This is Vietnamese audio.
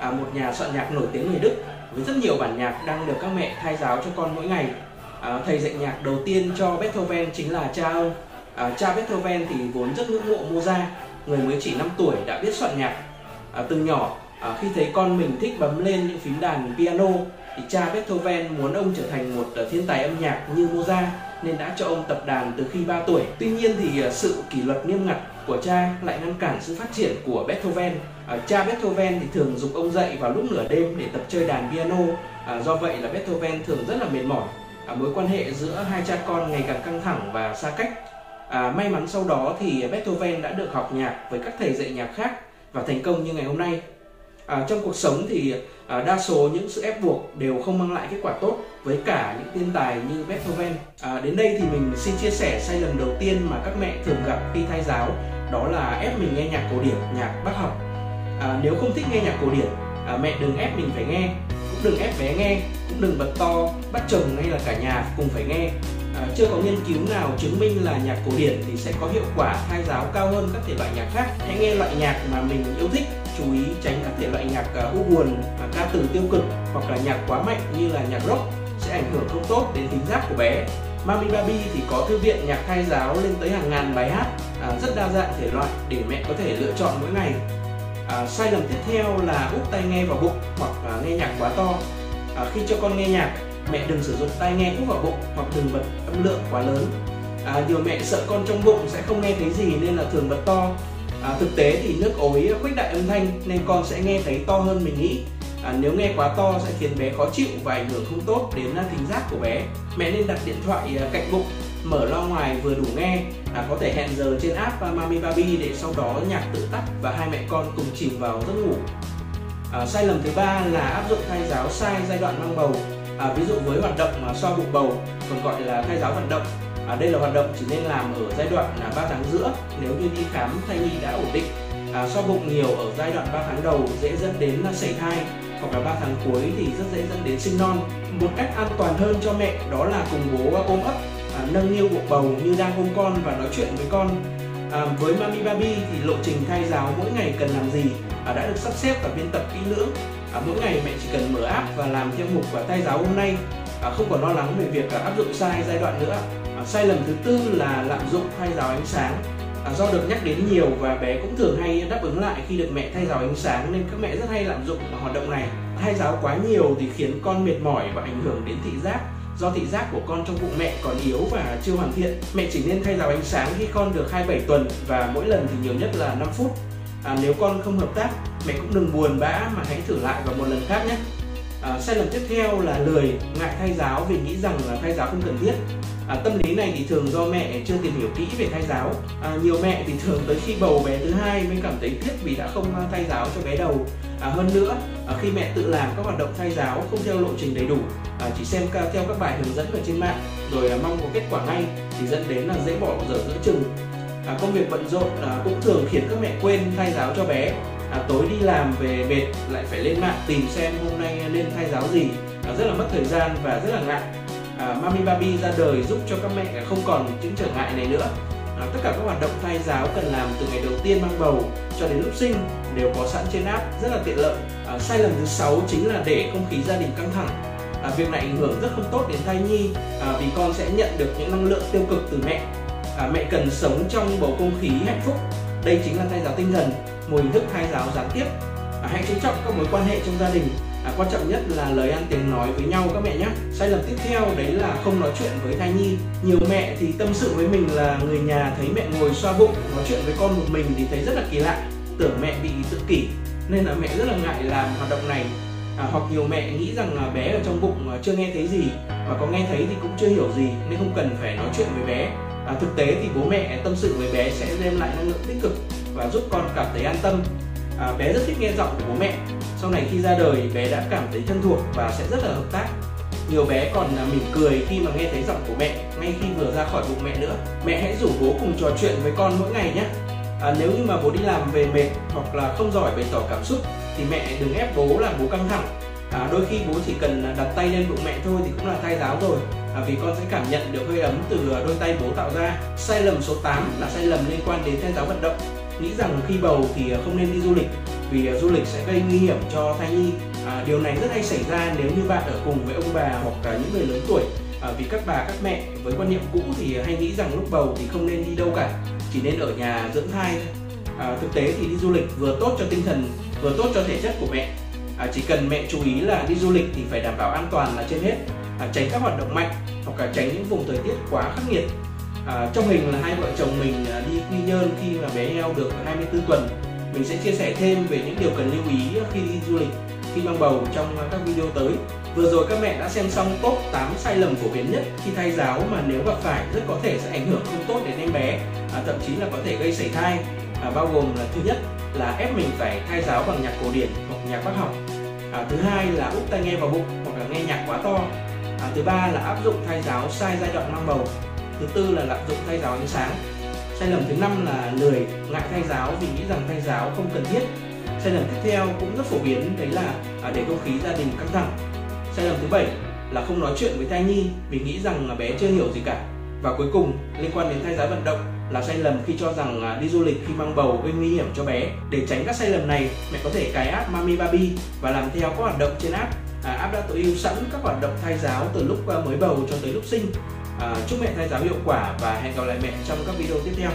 à, một nhà soạn nhạc nổi tiếng người Đức với rất nhiều bản nhạc đang được các mẹ thay giáo cho con mỗi ngày. À, thầy dạy nhạc đầu tiên cho Beethoven chính là cha ông. À, cha Beethoven thì vốn rất ngưỡng mộ Mozart, người mới chỉ 5 tuổi đã biết soạn nhạc. À, từ nhỏ à, khi thấy con mình thích bấm lên những phím đàn piano thì cha Beethoven muốn ông trở thành một thiên tài âm nhạc như Mozart nên đã cho ông tập đàn từ khi 3 tuổi. Tuy nhiên thì à, sự kỷ luật nghiêm ngặt của cha lại ngăn cản sự phát triển của Beethoven. À, cha Beethoven thì thường dục ông dậy vào lúc nửa đêm để tập chơi đàn piano. À, do vậy là Beethoven thường rất là mệt mỏi. À, mối quan hệ giữa hai cha con ngày càng căng thẳng và xa cách. À, may mắn sau đó thì Beethoven đã được học nhạc với các thầy dạy nhạc khác và thành công như ngày hôm nay. À, trong cuộc sống thì à, đa số những sự ép buộc đều không mang lại kết quả tốt với cả những thiên tài như Beethoven. À, đến đây thì mình xin chia sẻ sai lầm đầu tiên mà các mẹ thường gặp khi thay giáo đó là ép mình nghe nhạc cổ điển, nhạc bác học. À, nếu không thích nghe nhạc cổ điển, à, mẹ đừng ép mình phải nghe, cũng đừng ép bé nghe, cũng đừng bật to, bắt chồng hay là cả nhà cùng phải nghe. À, chưa có nghiên cứu nào chứng minh là nhạc cổ điển thì sẽ có hiệu quả thay giáo cao hơn các thể loại nhạc khác. Hãy nghe loại nhạc mà mình yêu thích, chú ý tránh các thể loại nhạc à, u buồn, à, ca từ tiêu cực hoặc là nhạc quá mạnh như là nhạc rock sẽ ảnh hưởng không tốt đến tính giác của bé. Mami Baby thì có thư viện nhạc thay giáo lên tới hàng ngàn bài hát à, rất đa dạng thể loại để mẹ có thể lựa chọn mỗi ngày. À, sai lầm tiếp theo là úp tai nghe vào bụng hoặc à, nghe nhạc quá to. À, khi cho con nghe nhạc, mẹ đừng sử dụng tai nghe úp vào bụng hoặc đừng bật âm lượng quá lớn. À, nhiều mẹ sợ con trong bụng sẽ không nghe thấy gì nên là thường bật to. À, thực tế thì nước ối khuếch đại âm thanh nên con sẽ nghe thấy to hơn mình nghĩ. À, nếu nghe quá to sẽ khiến bé khó chịu và ảnh hưởng không tốt đến à, thính giác của bé. Mẹ nên đặt điện thoại à, cạnh bụng mở loa ngoài vừa đủ nghe. À, có thể hẹn giờ trên app à, Mami Baby để sau đó nhạc tự tắt và hai mẹ con cùng chìm vào giấc ngủ. À, sai lầm thứ ba là áp dụng thai giáo sai giai đoạn mang bầu. À, ví dụ với hoạt động mà so bụng bầu còn gọi là thai giáo vận động à, đây là hoạt động chỉ nên làm ở giai đoạn là 3 tháng giữa nếu như đi khám thai nhi đã ổn định. À, so bụng nhiều ở giai đoạn 3 tháng đầu dễ dẫn đến là sảy thai hoặc là 3 tháng cuối thì rất dễ dẫn đến sinh non. Một cách an toàn hơn cho mẹ đó là cùng bố à, ôm ấp à, nâng niu bụng bầu như đang ôm con và nói chuyện với con. À, với Mami Baby thì lộ trình thai giáo mỗi ngày cần làm gì? À, đã được sắp xếp và biên tập kỹ lưỡng. À, mỗi ngày mẹ chỉ cần mở app và làm theo mục và thai giáo hôm nay. À, không còn lo lắng về việc à, áp dụng sai giai đoạn nữa. à, sai lầm thứ tư là lạm dụng thay giáo ánh sáng. À, do được nhắc đến nhiều và bé cũng thường hay đáp ứng lại khi được mẹ thay giáo ánh sáng nên các mẹ rất hay lạm dụng hoạt động này. Thay giáo quá nhiều thì khiến con mệt mỏi và ảnh hưởng đến thị giác. Do thị giác của con trong bụng mẹ còn yếu và chưa hoàn thiện mẹ chỉ nên thay giáo ánh sáng khi con được 27 tuần và mỗi lần thì nhiều nhất là 5 phút. À, nếu con không hợp tác mẹ cũng đừng buồn bã mà hãy thử lại vào một lần khác nhé. À, sai lầm tiếp theo là lười ngại thay giáo vì nghĩ rằng là thay giáo không cần thiết à, tâm lý này thì thường do mẹ chưa tìm hiểu kỹ về thai giáo. À, nhiều mẹ thì thường tới khi bầu bé thứ hai mới cảm thấy tiếc vì đã không thay giáo cho bé đầu. À, hơn nữa à, khi mẹ tự làm các hoạt động thai giáo không theo lộ trình đầy đủ à, chỉ xem theo các bài hướng dẫn ở trên mạng rồi à, mong có kết quả ngay thì dẫn đến là dễ bỏ dở giữa chừng. À, công việc bận rộn à, cũng thường khiến các mẹ quên thay giáo cho bé. À, tối đi làm về mệt lại phải lên mạng tìm xem hôm nay nên thay giáo gì. À, rất là mất thời gian và rất là ngại. À, Mami Baby ra đời giúp cho các mẹ không còn những trở ngại này nữa. À, tất cả các hoạt động thai giáo cần làm từ ngày đầu tiên mang bầu cho đến lúc sinh đều có sẵn trên app rất là tiện lợi. À, sai lầm thứ sáu chính là để không khí gia đình căng thẳng. À, việc này ảnh hưởng rất không tốt đến thai nhi à, vì con sẽ nhận được những năng lượng tiêu cực từ mẹ. À, mẹ cần sống trong bầu không khí hạnh phúc. Đây chính là thai giáo tinh thần một hình thức thai giáo gián tiếp à, hãy chú trọng các mối quan hệ trong gia đình. À, quan trọng nhất là lời ăn tiếng nói với nhau các mẹ nhé. Sai lầm tiếp theo đấy là không nói chuyện với thai nhi. Nhiều mẹ thì tâm sự với mình là người nhà thấy mẹ ngồi xoa bụng nói chuyện với con một mình thì thấy rất là kỳ lạ. Tưởng mẹ bị tự kỷ nên là mẹ rất là ngại làm hoạt động này. À, hoặc nhiều mẹ nghĩ rằng là bé ở trong bụng à, chưa nghe thấy gì và có nghe thấy thì cũng chưa hiểu gì nên không cần phải nói chuyện với bé. À, thực tế thì bố mẹ tâm sự với bé sẽ đem lại năng lượng tích cực và giúp con cảm thấy an tâm à, bé rất thích nghe giọng của bố mẹ. Sau này khi ra đời bé đã cảm thấy thân thuộc và sẽ rất là hợp tác. Nhiều bé còn à, mỉm cười khi mà nghe thấy giọng của mẹ ngay khi vừa ra khỏi bụng mẹ nữa. Mẹ hãy rủ bố cùng trò chuyện với con mỗi ngày nhé. À, nếu như mà bố đi làm về mệt hoặc là không giỏi bày tỏ cảm xúc thì mẹ đừng ép bố làm bố căng thẳng. À, đôi khi bố chỉ cần à, đặt tay lên bụng mẹ thôi thì cũng là thai giáo rồi. À, vì con sẽ cảm nhận được hơi ấm từ à, đôi tay bố tạo ra. Sai lầm số 8 là sai lầm liên quan đến thai giáo vận động nghĩ rằng khi bầu thì à, không nên đi du lịch vì à, du lịch sẽ gây nguy hiểm cho thai nhi. À, điều này rất hay xảy ra nếu như bạn ở cùng với ông bà hoặc cả những người lớn tuổi à, vì các bà các mẹ với quan niệm cũ thì hay nghĩ rằng lúc bầu thì không nên đi đâu cả chỉ nên ở nhà dưỡng thai à, thực tế thì đi du lịch vừa tốt cho tinh thần vừa tốt cho thể chất của mẹ. À, chỉ cần mẹ chú ý là đi du lịch thì phải đảm bảo an toàn là trên hết. À, tránh các hoạt động mạnh hoặc là tránh những vùng thời tiết quá khắc nghiệt à, trong hình là hai vợ chồng mình à, đi quy nhơn khi mà bé heo được 24 tuần. Mình sẽ chia sẻ thêm về những điều cần lưu ý khi đi du lịch khi mang bầu trong các video tới. Vừa rồi các mẹ đã xem xong top 8 sai lầm phổ biến nhất khi thai giáo mà nếu gặp phải rất có thể sẽ ảnh hưởng không tốt đến em bé à, thậm chí là có thể gây sảy thai. À, bao gồm là thứ nhất là ép mình phải thai giáo bằng nhạc cổ điển hoặc nhạc bác học. À, thứ hai là úp tai nghe vào bụng hoặc là nghe nhạc quá to. À, thứ ba là áp dụng thai giáo sai giai đoạn mang bầu thứ tư là lạm dụng thay giáo ánh sáng. Sai lầm thứ năm là lười ngại thay giáo vì nghĩ rằng thay giáo không cần thiết. Sai lầm tiếp theo cũng rất phổ biến đấy là à, để không khí gia đình căng thẳng. Sai lầm thứ bảy là không nói chuyện với thai nhi vì nghĩ rằng là bé chưa hiểu gì cả. Và cuối cùng liên quan đến thai giáo vận động là sai lầm khi cho rằng à, đi du lịch khi mang bầu gây nguy hiểm cho bé. Để tránh các sai lầm này mẹ có thể cài app Mami Baby và làm theo các hoạt động trên app. À, app đã tối ưu sẵn các hoạt động thai giáo từ lúc à, mới bầu cho tới lúc sinh. Ờ, chúc mẹ thai giáo hiệu quả và hẹn gặp lại mẹ trong các video tiếp theo.